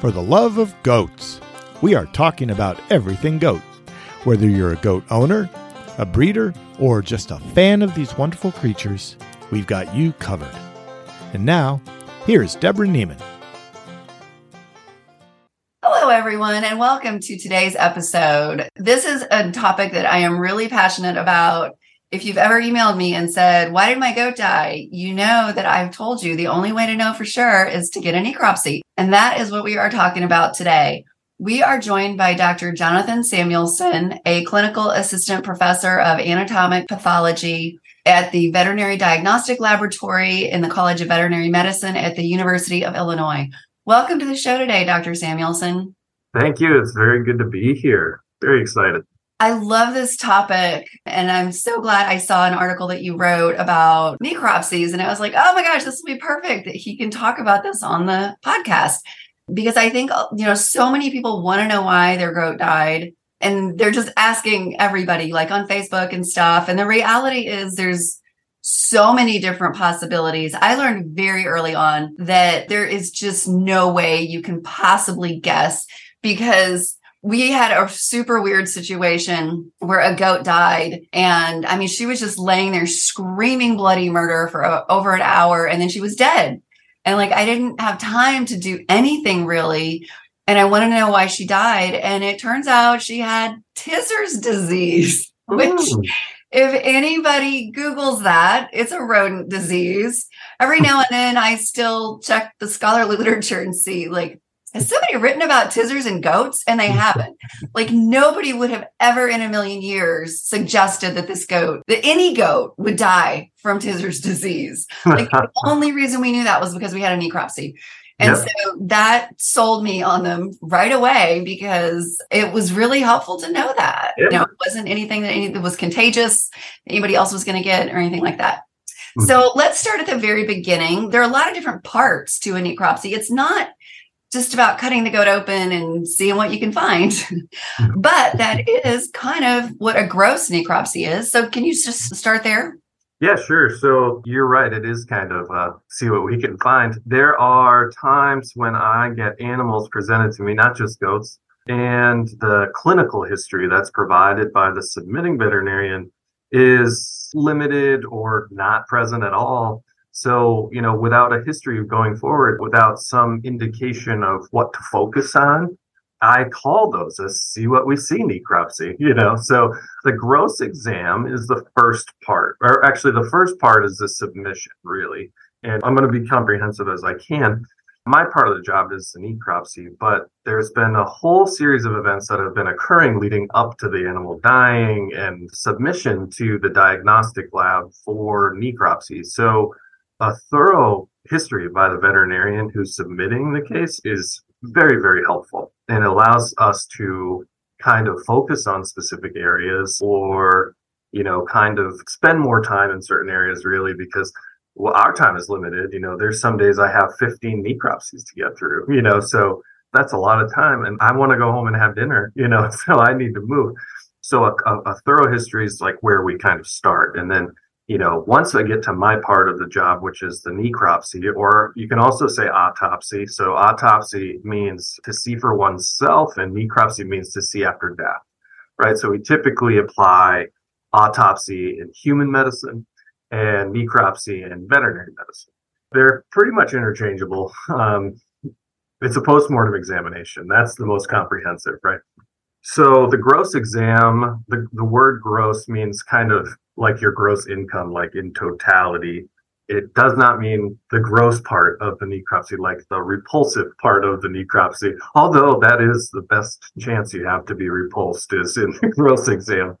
for the love of goats. We are talking about everything goat. Whether you're a goat owner, a breeder, or just a fan of these wonderful creatures, we've got you covered. And now, here's Deborah Niemann. Hello, everyone, and welcome to today's episode. This is a topic that I am really passionate about. If you've ever emailed me and said, Why did my goat die? You know that I've told you the only way to know for sure is to get a necropsy. And that is what we are talking about today. We are joined by Dr. Jonathan Samuelson, a clinical assistant professor of anatomic pathology at the Veterinary Diagnostic Laboratory in the College of Veterinary Medicine at the University of Illinois. Welcome to the show today, Dr. Samuelson. Thank you. It's very good to be here. Very excited. I love this topic. And I'm so glad I saw an article that you wrote about necropsies. And I was like, oh my gosh, this will be perfect that he can talk about this on the podcast. Because I think, uh, you know, so many people want to know why their goat died. And they're just asking everybody, like on Facebook and stuff. And the reality is, there's so many different possibilities. I learned very early on that there is just no way you can possibly guess because we had a super weird situation where a goat died. And i mean she was just laying there screaming bloody murder for a, over an hour and then she was dead. And like i didn't have time to do anything really. And i wanted to know why she died. And it turns out she had Tyzzer's disease which Ooh. if anybody googles that it's a rodent disease. Every now and then i still check the scholarly literature and see like has somebody written about Tyzzer's and goats? And they haven't. like nobody would have ever in a million years suggested that this goat, that any goat would die from Tyzzer's disease. Like the only reason we knew that was because we had a necropsy. And yep. so that sold me on them right away because it was really helpful to know that. Yep. You know, it wasn't anything that, any, that was contagious, anybody else was going to get or anything like that. Mm-hmm. So let's start at the very beginning. There are a lot of different parts to a necropsy. It's not just about cutting the goat open and seeing what you can find. but that is kind of what a gross necropsy is. So can you just start there? Yeah, sure. So you're right. It is kind of uh, see what we can find. There are times when I get animals presented to me, not just goats, and the clinical history that's provided by the submitting veterinarian is limited or not present at all. So, you know, without a history of going forward, without some indication of what to focus on, I call those a see what we see necropsy, you know. So the gross exam is the first part, or actually the first part is the submission, really. And I'm going to be comprehensive as I can. My part of the job is the necropsy, but there's been a whole series of events that have been occurring leading up to the animal dying and submission to the diagnostic lab for necropsy. So a thorough history by the veterinarian who's submitting the case is very, very helpful and allows us to kind of focus on specific areas or, you know, kind of spend more time in certain areas really because well, our time is limited. You know, there's some days I have 15 necropsies to get through, you know, so that's a lot of time and I want to go home and have dinner, you know, so I need to move. So a, a, a thorough history is like where we kind of start. And then you know, once I get to my part of the job, which is the necropsy, or you can also say autopsy. So autopsy means to see for oneself, and necropsy means to see after death, right? So we typically apply autopsy in human medicine and necropsy in veterinary medicine. They're pretty much interchangeable. Um, it's a postmortem examination. That's the most comprehensive, right? So the gross exam, the, the word gross means kind of like your gross income, like in totality. It does not mean the gross part of the necropsy, like the repulsive part of the necropsy, although that is the best chance you have to be repulsed is in the gross exam.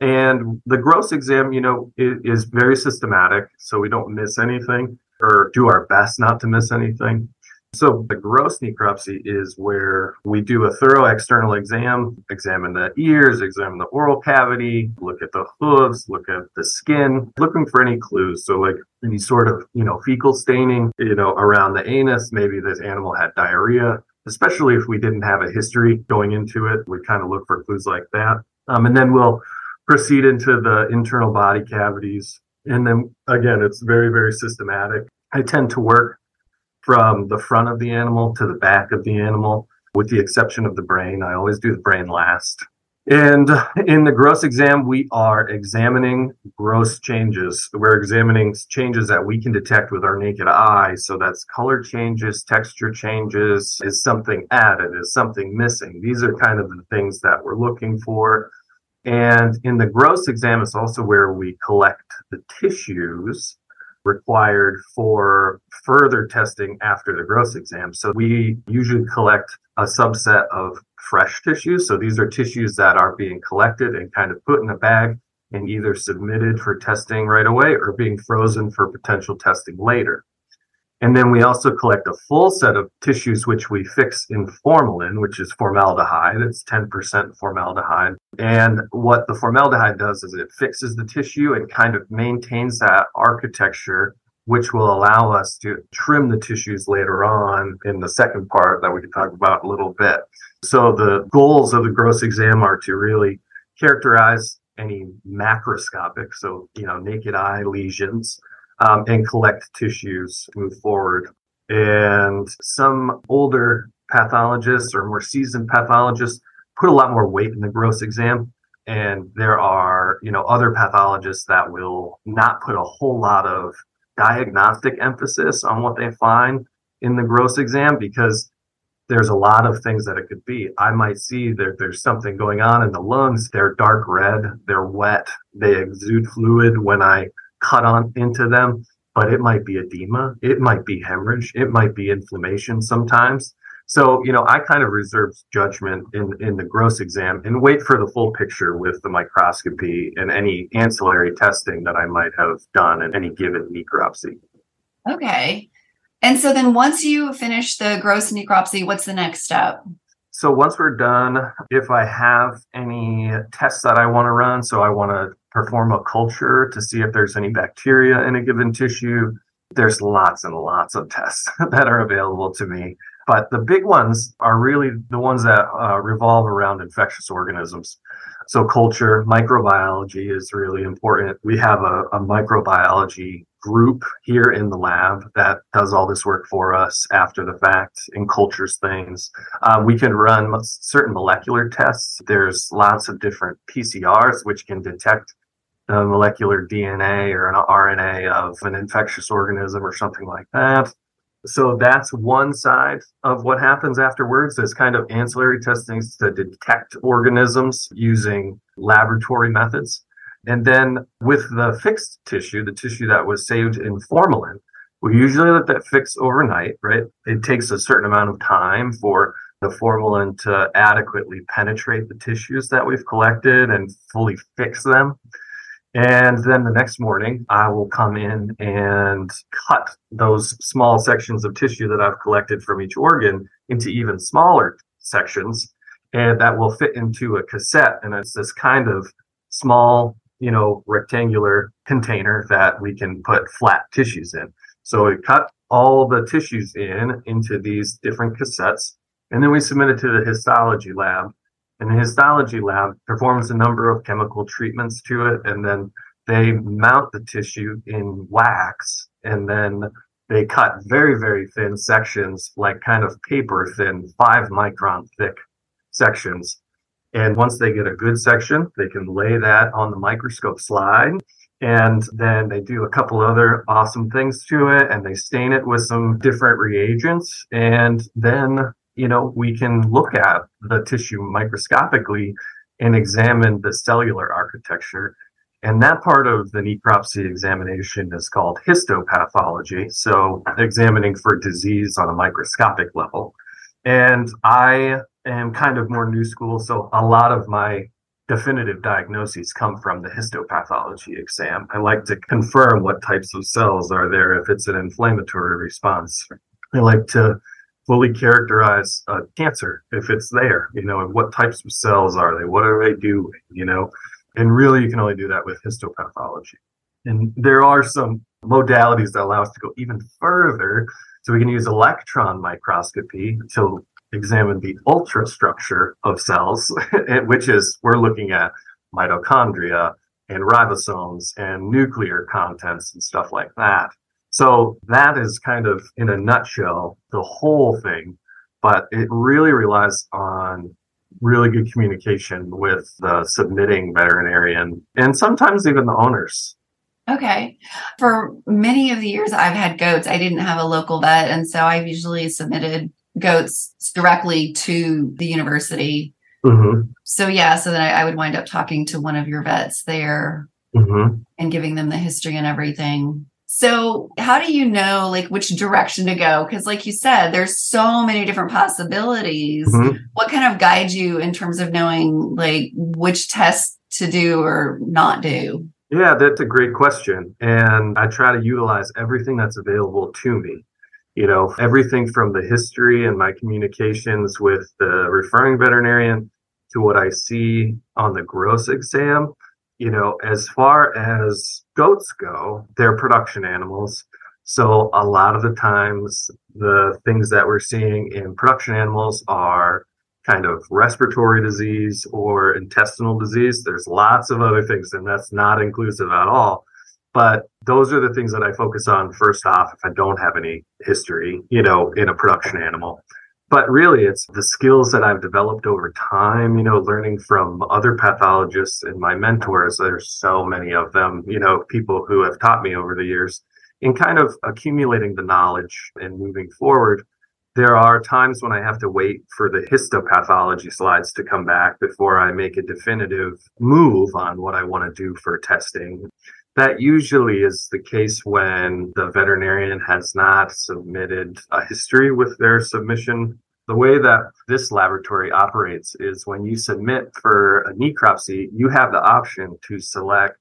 And the gross exam, you know, is, is very systematic, so we don't miss anything or do our best not to miss anything. So the gross necropsy is where we do a thorough external exam, examine the ears, examine the oral cavity, look at the hooves, look at the skin, looking for any clues. So like any sort of, you know, fecal staining, you know, around the anus, maybe this animal had diarrhea, especially if we didn't have a history going into it. We kind of look for clues like that. Um, and then we'll proceed into the internal body cavities. And then again, it's very, very systematic. I tend to work from the front of the animal to the back of the animal, with the exception of the brain. I always do the brain last. And in the gross exam, we are examining gross changes. We're examining changes that we can detect with our naked eye. So that's color changes, texture changes. Is something added? Is something missing? These are kind of the things that we're looking for. And in the gross exam, it's also where we collect the tissues required for further testing after the gross exam. So we usually collect a subset of fresh tissues. So these are tissues that are being collected and kind of put in a bag and either submitted for testing right away or being frozen for potential testing later. And then we also collect a full set of tissues, which we fix in formalin, which is formaldehyde. It's 10% formaldehyde. And what the formaldehyde does is it fixes the tissue and kind of maintains that architecture, which will allow us to trim the tissues later on in the second part that we can talk about a little bit. So the goals of the gross exam are to really characterize any macroscopic, so, you know, naked eye lesions um, and collect tissues move forward. And some older pathologists or more seasoned pathologists put a lot more weight in the gross exam. And there are, you know, other pathologists that will not put a whole lot of diagnostic emphasis on what they find in the gross exam because there's a lot of things that it could be. I might see that there's something going on in the lungs. They're dark red, they're wet, they exude fluid when I cut on into them, but it might be edema, it might be hemorrhage, it might be inflammation sometimes. So, you know, I kind of reserve judgment in, in the gross exam and wait for the full picture with the microscopy and any ancillary testing that I might have done in any given necropsy. Okay. And so then once you finish the gross necropsy, what's the next step? So once we're done, if I have any tests that I want to run, so I want to perform a culture to see if there's any bacteria in a given tissue. There's lots and lots of tests that are available to me. But the big ones are really the ones that uh, revolve around infectious organisms. So culture, microbiology is really important. We have a, a, microbiology group here in the lab that does all this work for us after the fact and cultures things. Uh, we can run certain molecular tests. There's lots of different PCRs which can detect a molecular DNA or an RNA of an infectious organism or something like that. So that's one side of what happens afterwards. There's kind of ancillary testing to detect organisms using laboratory methods. And then with the fixed tissue, the tissue that was saved in formalin, we usually let that fix overnight, right? It takes a certain amount of time for the formalin to adequately penetrate the tissues that we've collected and fully fix them. And then the next morning, I will come in and cut those small sections of tissue that I've collected from each organ into even smaller sections. And that will fit into a cassette. And it's this kind of small, you know, rectangular container that we can put flat tissues in. So we cut all the tissues in into these different cassettes. And then we submit it to the histology lab and the histology lab performs a number of chemical treatments to it, and then they mount the tissue in wax, and then they cut very, very thin sections, like kind of paper thin, five micron thick sections. And once they get a good section, they can lay that on the microscope slide. And then they do a couple other awesome things to it and they stain it with some different reagents. And then you know, we can look at the tissue microscopically and examine the cellular architecture. And that part of the necropsy examination is called histopathology. So examining for disease on a microscopic level. And I am kind of more new school. So a lot of my definitive diagnoses come from the histopathology exam. I like to confirm what types of cells are there if it's an inflammatory response. I like to fully characterize uh, cancer if it's there, you know, and what types of cells are they? What are they doing, you know? And really, you can only do that with histopathology. And there are some modalities that allow us to go even further. So we can use electron microscopy to examine the ultrastructure of cells, which is we're looking at mitochondria and ribosomes and nuclear contents and stuff like that. So that is kind of in a nutshell the whole thing, but it really relies on really good communication with the submitting veterinarian and sometimes even the owners. Okay. For many of the years I've had goats, I didn't have a local vet. And so I've usually submitted goats directly to the university. Mm-hmm. So, yeah, so then I, I, would wind up talking to one of your vets there mm-hmm. and giving them the history and everything. So, how do you know like which direction to go? Because, like you said, there's so many different possibilities. Mm-hmm. What kind of guides you in terms of knowing like which tests to do or not do? Yeah, that's a great question. And I try to utilize everything that's available to me. You know, everything from the history and my communications with the referring veterinarian to what I see on the gross exam. You know, as far as goats go, they're production animals. So a lot of the times, the things that we're seeing in production animals are kind of respiratory disease or intestinal disease. There's lots of other things, and that's not inclusive at all. But those are the things that I focus on first off if I don't have any history, you know, in a production animal. But really, it's the skills that I've developed over time, you know, learning from other pathologists and my mentors. There's so many of them, you know, people who have taught me over the years in kind of accumulating the knowledge and moving forward there are times when I have to wait for the histopathology slides to come back before I make a definitive move on what I want to do for testing. That usually is the case when the veterinarian has not submitted a history with their submission. The way that this laboratory operates is when you submit for a necropsy, you have the option to select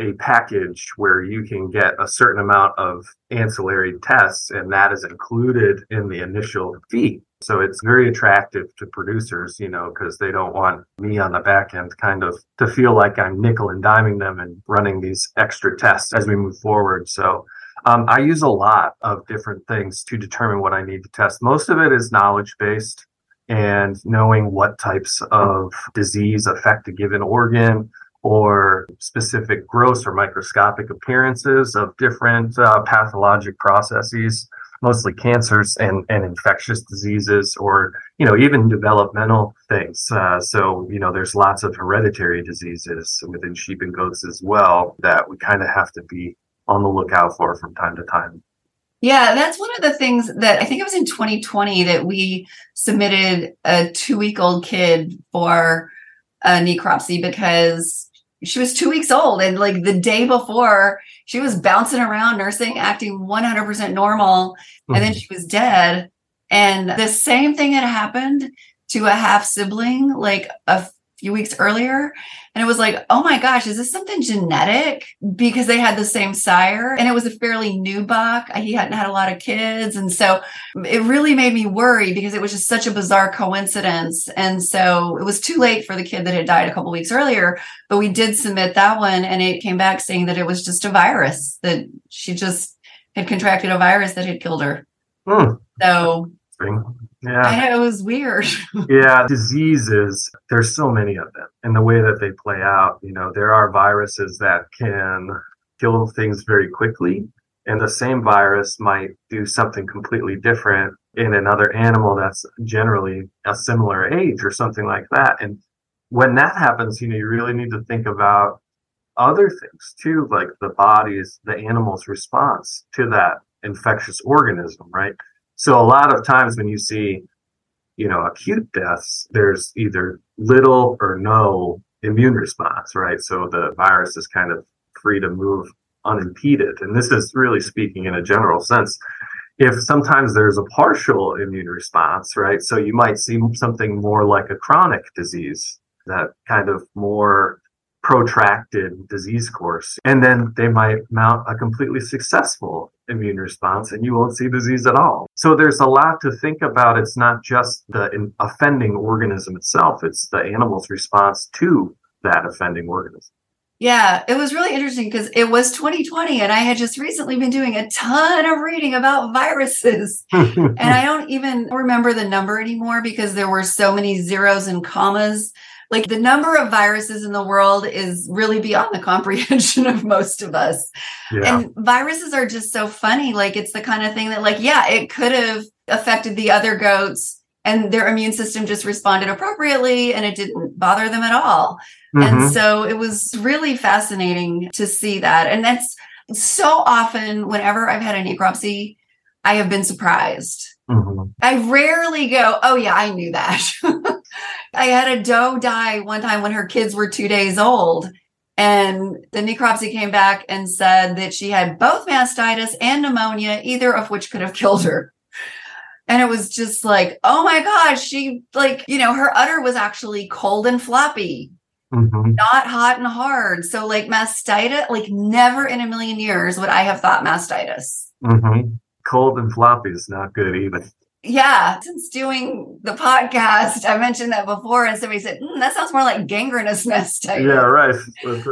a package where you can get a certain amount of ancillary tests, and that is included in the initial fee. So it's very attractive to producers, you know, because they don't want me on the back end kind of to feel like I'm nickel and diming them and running these extra tests as we move forward. So um, I use a lot of different things to determine what I need to test. Most of it is knowledge based and knowing what types of disease affect a given organ, or specific gross or microscopic appearances of different uh, pathologic processes, mostly cancers and, and infectious diseases, or you know even developmental things. Uh, so you know there's lots of hereditary diseases within sheep and goats as well that we kind of have to be on the lookout for from time to time. Yeah, that's one of the things that I think it was in 2020 that we submitted a two week old kid for a necropsy because she was two weeks old and like the day before she was bouncing around nursing acting 100% normal mm-hmm. and then mm-hmm. she was dead and the same thing had happened to a half sibling like a few weeks earlier. And it was like, oh my gosh, is this something genetic? Because they had the same sire and it was a fairly new buck. He hadn't had a lot of kids. And so it really made me worry because it was just such a bizarre coincidence. And so it was too late for the kid that had died a couple weeks earlier, but we did submit that one and it came back saying that it was just a virus that she just had contracted a virus that had killed her. Hmm. So yeah. I know it was weird. yeah, diseases, there's so many of them. And the way that they play out, you know, there are viruses that can kill things very quickly. And the same virus might do something completely different in another animal that's generally a similar age or something like that. And when that happens, you know, you really need to think about other things too, like the body's, the animal's response to that infectious organism, right? So a lot of times when you see, you know, acute deaths, there's either little or no immune response, right? So the virus is kind of free to move unimpeded. And this is really speaking in a general sense. If sometimes there's a partial immune response, right? So you might see something more like a chronic disease, that kind of more protracted disease course. And then they might mount a completely successful immune response and you won't see disease at all. So there's a lot to think about. It's not just the offending organism itself, it's the animal's response to that offending organism. Yeah, it was really interesting because it was 2020 and I had just recently been doing a ton of reading about viruses. and I don't even remember the number anymore because there were so many zeros and commas Like the number of viruses in the world is really beyond the comprehension of most of us. Yeah. And viruses are just so funny. Like it's the kind of thing that, like, yeah, it could have affected the other goats and their immune system just responded appropriately and it didn't bother them at all. Mm-hmm. And so it was really fascinating to see that. And that's so often whenever I've had a necropsy, I have been surprised. Mm-hmm. I rarely go, oh, yeah, I knew that. I had a doe die one time when her kids were two days old. And the necropsy came back and said that she had both mastitis and pneumonia, either of which could have killed her. And it was just like, oh my gosh, she like, you know, her udder was actually cold and floppy, mm-hmm. not hot and hard. So like mastitis, like never in a million years would I have thought mastitis. Mm-hmm. Cold and floppy is not good either yeah, since doing the podcast, I mentioned that before, and somebody said mm, that sounds more like gangrenous mastitis. Yeah, right.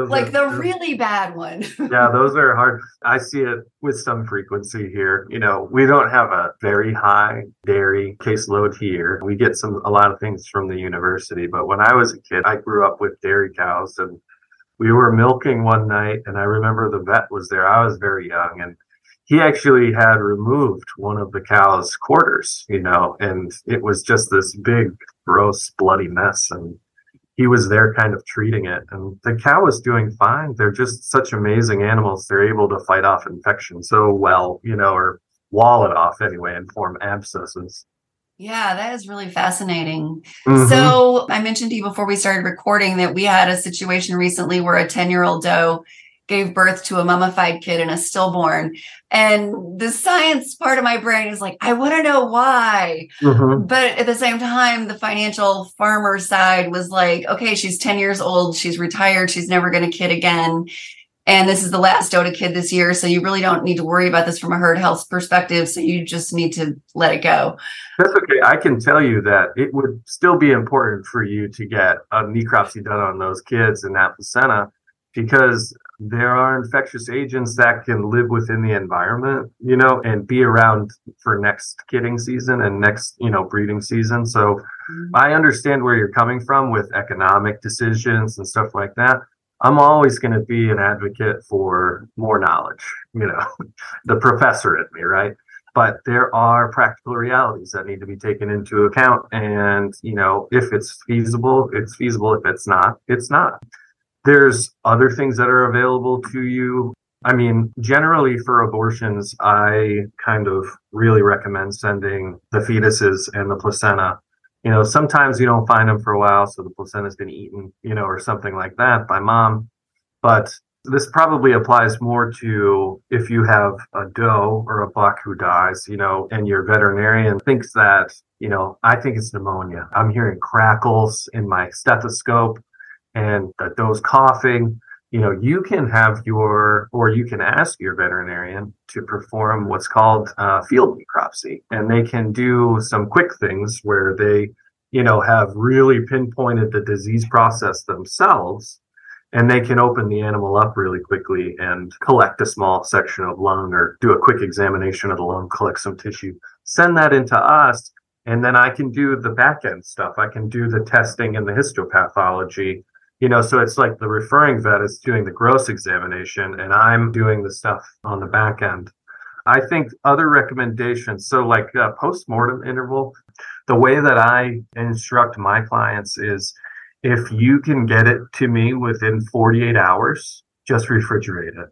like the really bad one. yeah, those are hard. I see it with some frequency here. You know, we don't have a very high dairy caseload here. We get some a lot of things from the university, but when I was a kid, I grew up with dairy cows, and we were milking one night, and I remember the vet was there. I was very young, and he actually had removed one of the cow's quarters, you know, and it was just this big, gross, bloody mess. And he was there kind of treating it. And the cow was doing fine. They're just such amazing animals. They're able to fight off infection so well, you know, or wall it off anyway and form abscesses. Yeah, that is really fascinating. Mm-hmm. So, I mentioned to you before we started recording that we had a situation recently where a 10 year old doe gave birth to a mummified kid and a stillborn. And the science part of my brain is like, I want to know why. Mm-hmm. But at the same time, the financial farmer side was like, okay, she's 10 years old. She's retired. She's never going to kid again. And this is the last doe to kid this year. So you really don't need to worry about this from a herd health perspective. So you just need to let it go. That's okay. I can tell you that it would still be important for you to get a necropsy done on those kids and that placenta because there are infectious agents that can live within the environment, you know, and be around for next kidding season and next, you know, breeding season. So mm-hmm. I understand where you're coming from with economic decisions and stuff like that. I'm always going to be an advocate for more knowledge, you know, the professor in me, right? But there are practical realities that need to be taken into account. And, you know, if it's feasible, it's feasible. If it's not, it's not. There's other things that are available to you. I mean, generally for abortions, I kind of really recommend sending the fetuses and the placenta. You know, sometimes you don't find them for a while, so the placenta's been eaten, you know, or something like that by mom. But this probably applies more to if you have a doe or a buck who dies, you know, and your veterinarian thinks that, you know, I think it's pneumonia. I'm hearing crackles in my stethoscope and that those coughing, you know, you can have your, or you can ask your veterinarian to perform what's called uh, field necropsy. And they can do some quick things where they, you know, have really pinpointed the disease process themselves. And they can open the animal up really quickly and collect a small section of lung or do a quick examination of the lung, collect some tissue, send that into us. And then I can do the back end stuff. I can do the testing and the histopathology you know so it's like the referring vet is doing the gross examination and i'm doing the stuff on the back end. I think other recommendations so like a post-mortem interval the way that i instruct my clients is if you can get it to me within 48 hours just refrigerate it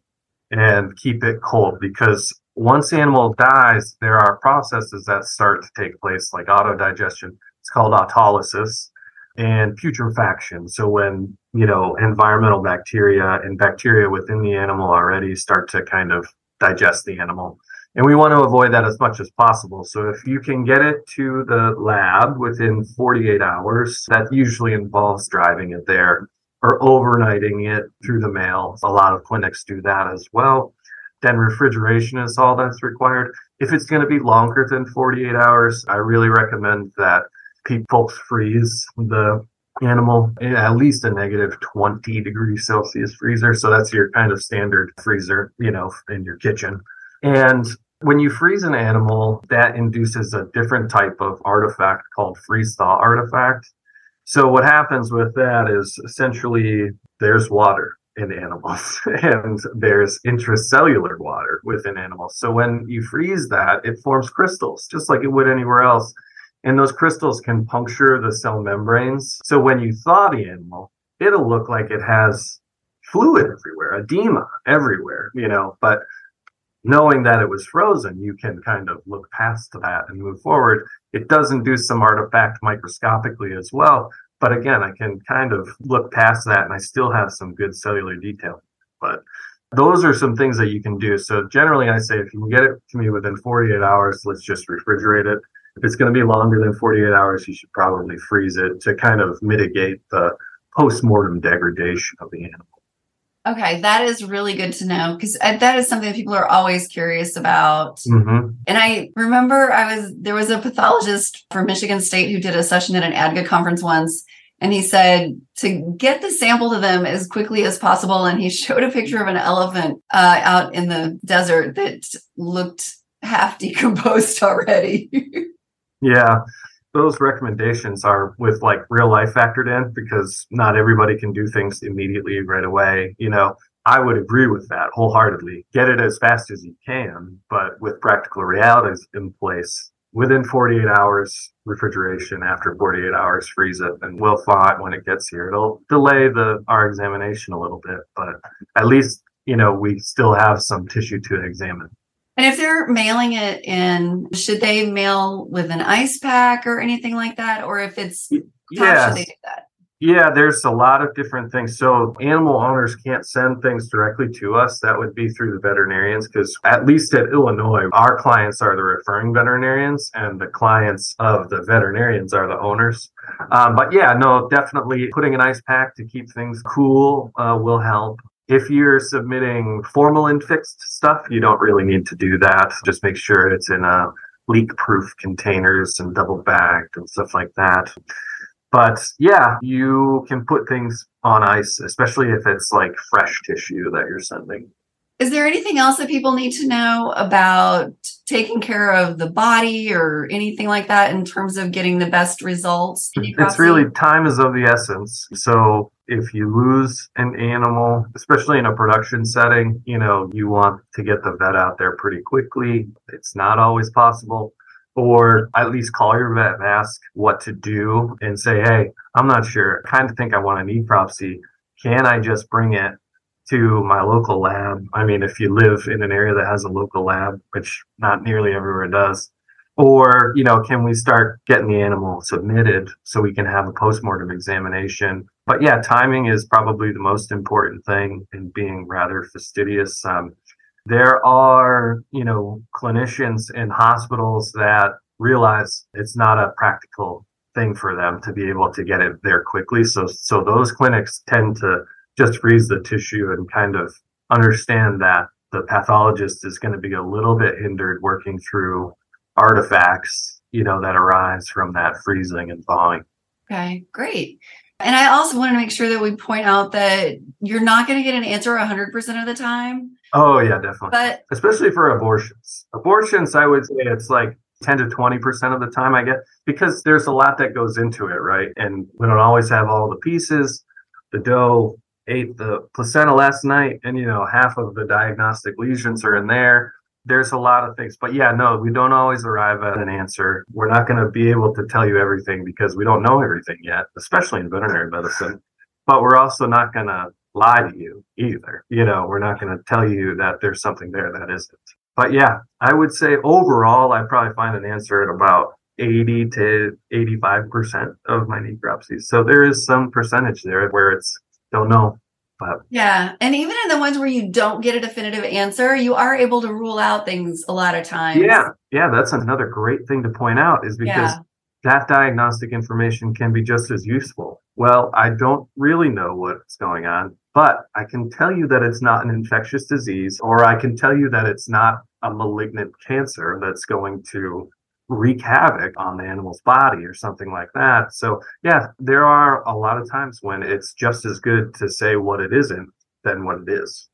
and keep it cold because once the animal dies there are processes that start to take place like autodigestion it's called autolysis and putrefaction. So when, you know, environmental bacteria and bacteria within the animal already start to kind of digest the animal. And we want to avoid that as much as possible. So if you can get it to the lab within 48 hours, that usually involves driving it there or overnighting it through the mail. A lot of clinics do that as well. Then refrigeration is all that's required. If it's going to be longer than 48 hours, I really recommend that people freeze the animal in at least a negative 20 degrees Celsius freezer. So that's your kind of standard freezer, you know, in your kitchen. And when you freeze an animal, that induces a different type of artifact called freeze thaw artifact. So what happens with that is essentially there's water in animals and there's intracellular water within animals. So when you freeze that, it forms crystals just like it would anywhere else. And those crystals can puncture the cell membranes. So when you thaw the animal, it'll look like it has fluid everywhere, edema everywhere, you know, but knowing that it was frozen, you can kind of look past that and move forward. It does induce some artifact microscopically as well. But again, I can kind of look past that and I still have some good cellular detail. But those are some things that you can do. So generally, I say if you can get it to me within 48 hours, let's just refrigerate it. If it's going to be longer than 48 hours, you should probably freeze it to kind of mitigate the post-mortem degradation of the animal. Okay, that is really good to know because uh, that is something that people are always curious about. Mm-hmm. And I remember I was there was a pathologist from Michigan State who did a session at an ADGA conference once, and he said to get the sample to them as quickly as possible. And he showed a picture of an elephant uh, out in the desert that looked half decomposed already. Yeah, those recommendations are with like real life factored in because not everybody can do things immediately right away. You know, I would agree with that wholeheartedly. Get it as fast as you can, but with practical realities in place, within 48 hours refrigeration, after 48 hours freeze it, and we'll thaw it when it gets here. It'll delay the our examination a little bit, but at least you know we still have some tissue to examine. And if they're mailing it in, should they mail with an ice pack or anything like that? Or if it's Yeah, should they do that? Yeah, there's a lot of different things. So animal owners can't send things directly to us. That would be through the veterinarians because at least at Illinois, our clients are the referring veterinarians and the clients of the veterinarians are the owners. Um, but yeah, no, definitely putting an ice pack to keep things cool uh, will help. If you're submitting formalin fixed stuff, you don't really need to do that. Just make sure it's in uh, a leak proof containers and double bagged and stuff like that. But yeah, you can put things on ice, especially if it's like fresh tissue that you're sending. Is there anything else that people need to know about taking care of the body or anything like that in terms of getting the best results? It's really time is of the essence. So if you lose an animal, especially in a production setting, you know, you want to get the vet out there pretty quickly. It's not always possible. Or at least call your vet and ask what to do and say, hey, I'm not sure. I kind of think I want a necropsy. Can I just bring it to my local lab? I mean, if you live in an area that has a local lab, which not nearly everywhere does, or you know can we start getting the animal submitted so we can have a postmortem examination? But yeah timing is probably the most important thing and being rather fastidious. Um, there are you know clinicians in hospitals that realize it's not a practical thing for them to be able to get it there quickly. So so those clinics tend to just freeze the tissue and kind of understand that the pathologist is going to be a little bit hindered working through artifacts, you know, that arise from that freezing and thawing. Okay, great. And I also want to make sure that we point out that you're not going to get an answer 100% of the time, Oh yeah, definitely. but Especially for abortions. Abortions, I would say it's like 10 to 20% of the time I get because there's a lot that goes into it, right? And we don't always have all the pieces. The doe ate the placenta last night and, you know, half of the diagnostic lesions are in there. There's a lot of things. But yeah, no, we don't always arrive at an answer. We're not going to be able to tell you everything because we don't know everything yet, especially in veterinary medicine. But we're also not going to lie to you either. You know, we're not going to tell you that there's something there that isn't. But yeah, I would say overall, I probably find an answer at about 80 to 85% of my necropsies. So there is some percentage there where it's don't know. But yeah. And even in the ones where you don't get a definitive answer, you are able to rule out things a lot of times. yeah, yeah, that's another great thing to point out is because Yeah. that diagnostic information can be just as useful. Well, I don't really know what's going on, but I can tell you that it's not an infectious disease, or I can tell you that it's not a malignant cancer that's going to wreak havoc on the animal's body or something like that. So, yeah, there are a lot of times when it's just as good to say what it isn't than what it is.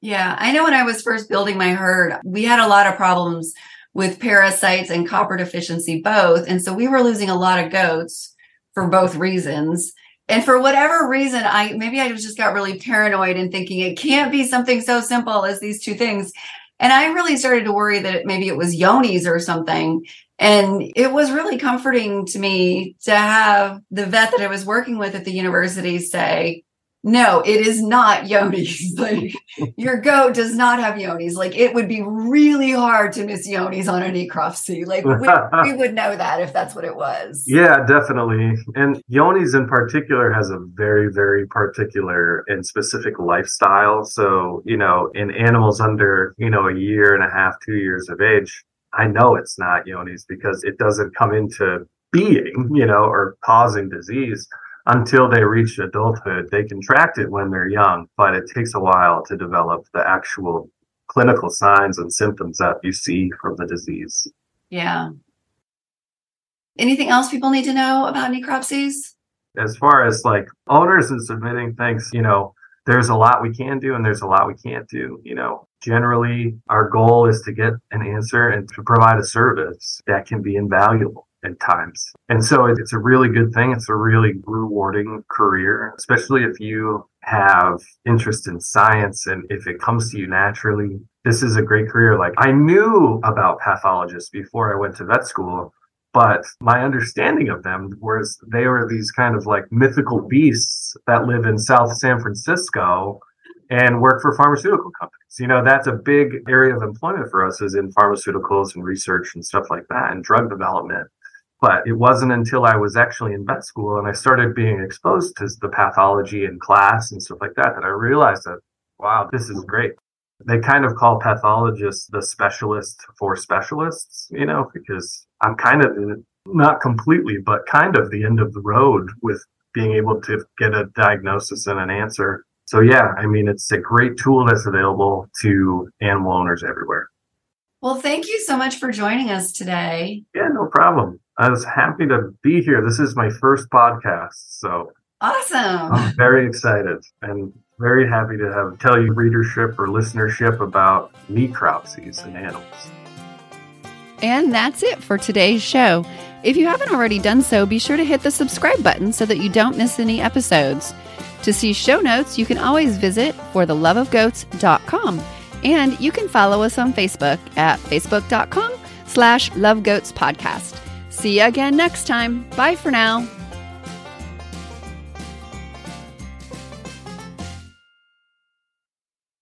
Yeah, I know when I was first building my herd, we had a lot of problems with parasites and copper deficiency both. And so we were losing a lot of goats for both reasons. And for whatever reason, I maybe I just got really paranoid and thinking it can't be something so simple as these two things. And I really started to worry that maybe it was Johne's or something. And it was really comforting to me to have the vet that I was working with at the university say, no, it is not Johne's. Like your goat does not have Johne's. Like it would be really hard to miss Johne's on a necropsy. Like we, we, would know that if that's what it was. Yeah, definitely. And Johne's in particular has a very, very particular and specific lifestyle. So, you know, in animals under, you know, a year and a half, two years of age, I know it's not Johne's because it doesn't come into being, you know, or causing disease until they reach adulthood. They contract it when they're young, but it takes a while to develop the actual clinical signs and symptoms that you see from the disease. Yeah. Anything else people need to know about necropsies? As far as like owners and submitting things, you know, there's a lot we can do and there's a lot we can't do. You know, generally our goal is to get an answer and to provide a service that can be invaluable at times. And so it's a really good thing. It's a really rewarding career, especially if you have interest in science and if it comes to you naturally. This is a great career. Like I knew about pathologists before I went to vet school, but my understanding of them was they were these kind of like mythical beasts that live in South San Francisco and work for pharmaceutical companies. You know, that's a big area of employment for us is in pharmaceuticals and research and stuff like that and drug development. But it wasn't until I was actually in vet school and I started being exposed to the pathology in class and stuff like that that I realized that, wow, this is great. They kind of call pathologists the specialist for specialists, you know, because I'm kind of not completely, but kind of the end of the road with being able to get a diagnosis and an answer. So yeah, I mean, it's a great tool that's available to animal owners everywhere. Well, thank you so much for joining us today. Yeah, no problem. I was happy to be here. This is my first podcast, so awesome. I'm very excited and very happy to have tell you readership or listenership about necropsies in animals. And that's it for today's show. If you haven't already done so, be sure to hit the subscribe button so that you don't miss any episodes. To see show notes, you can always visit fortheloveofgoats.com. And you can follow us on Facebook at facebook.com slash lovegoatspodcast. See you again next time. Bye for now.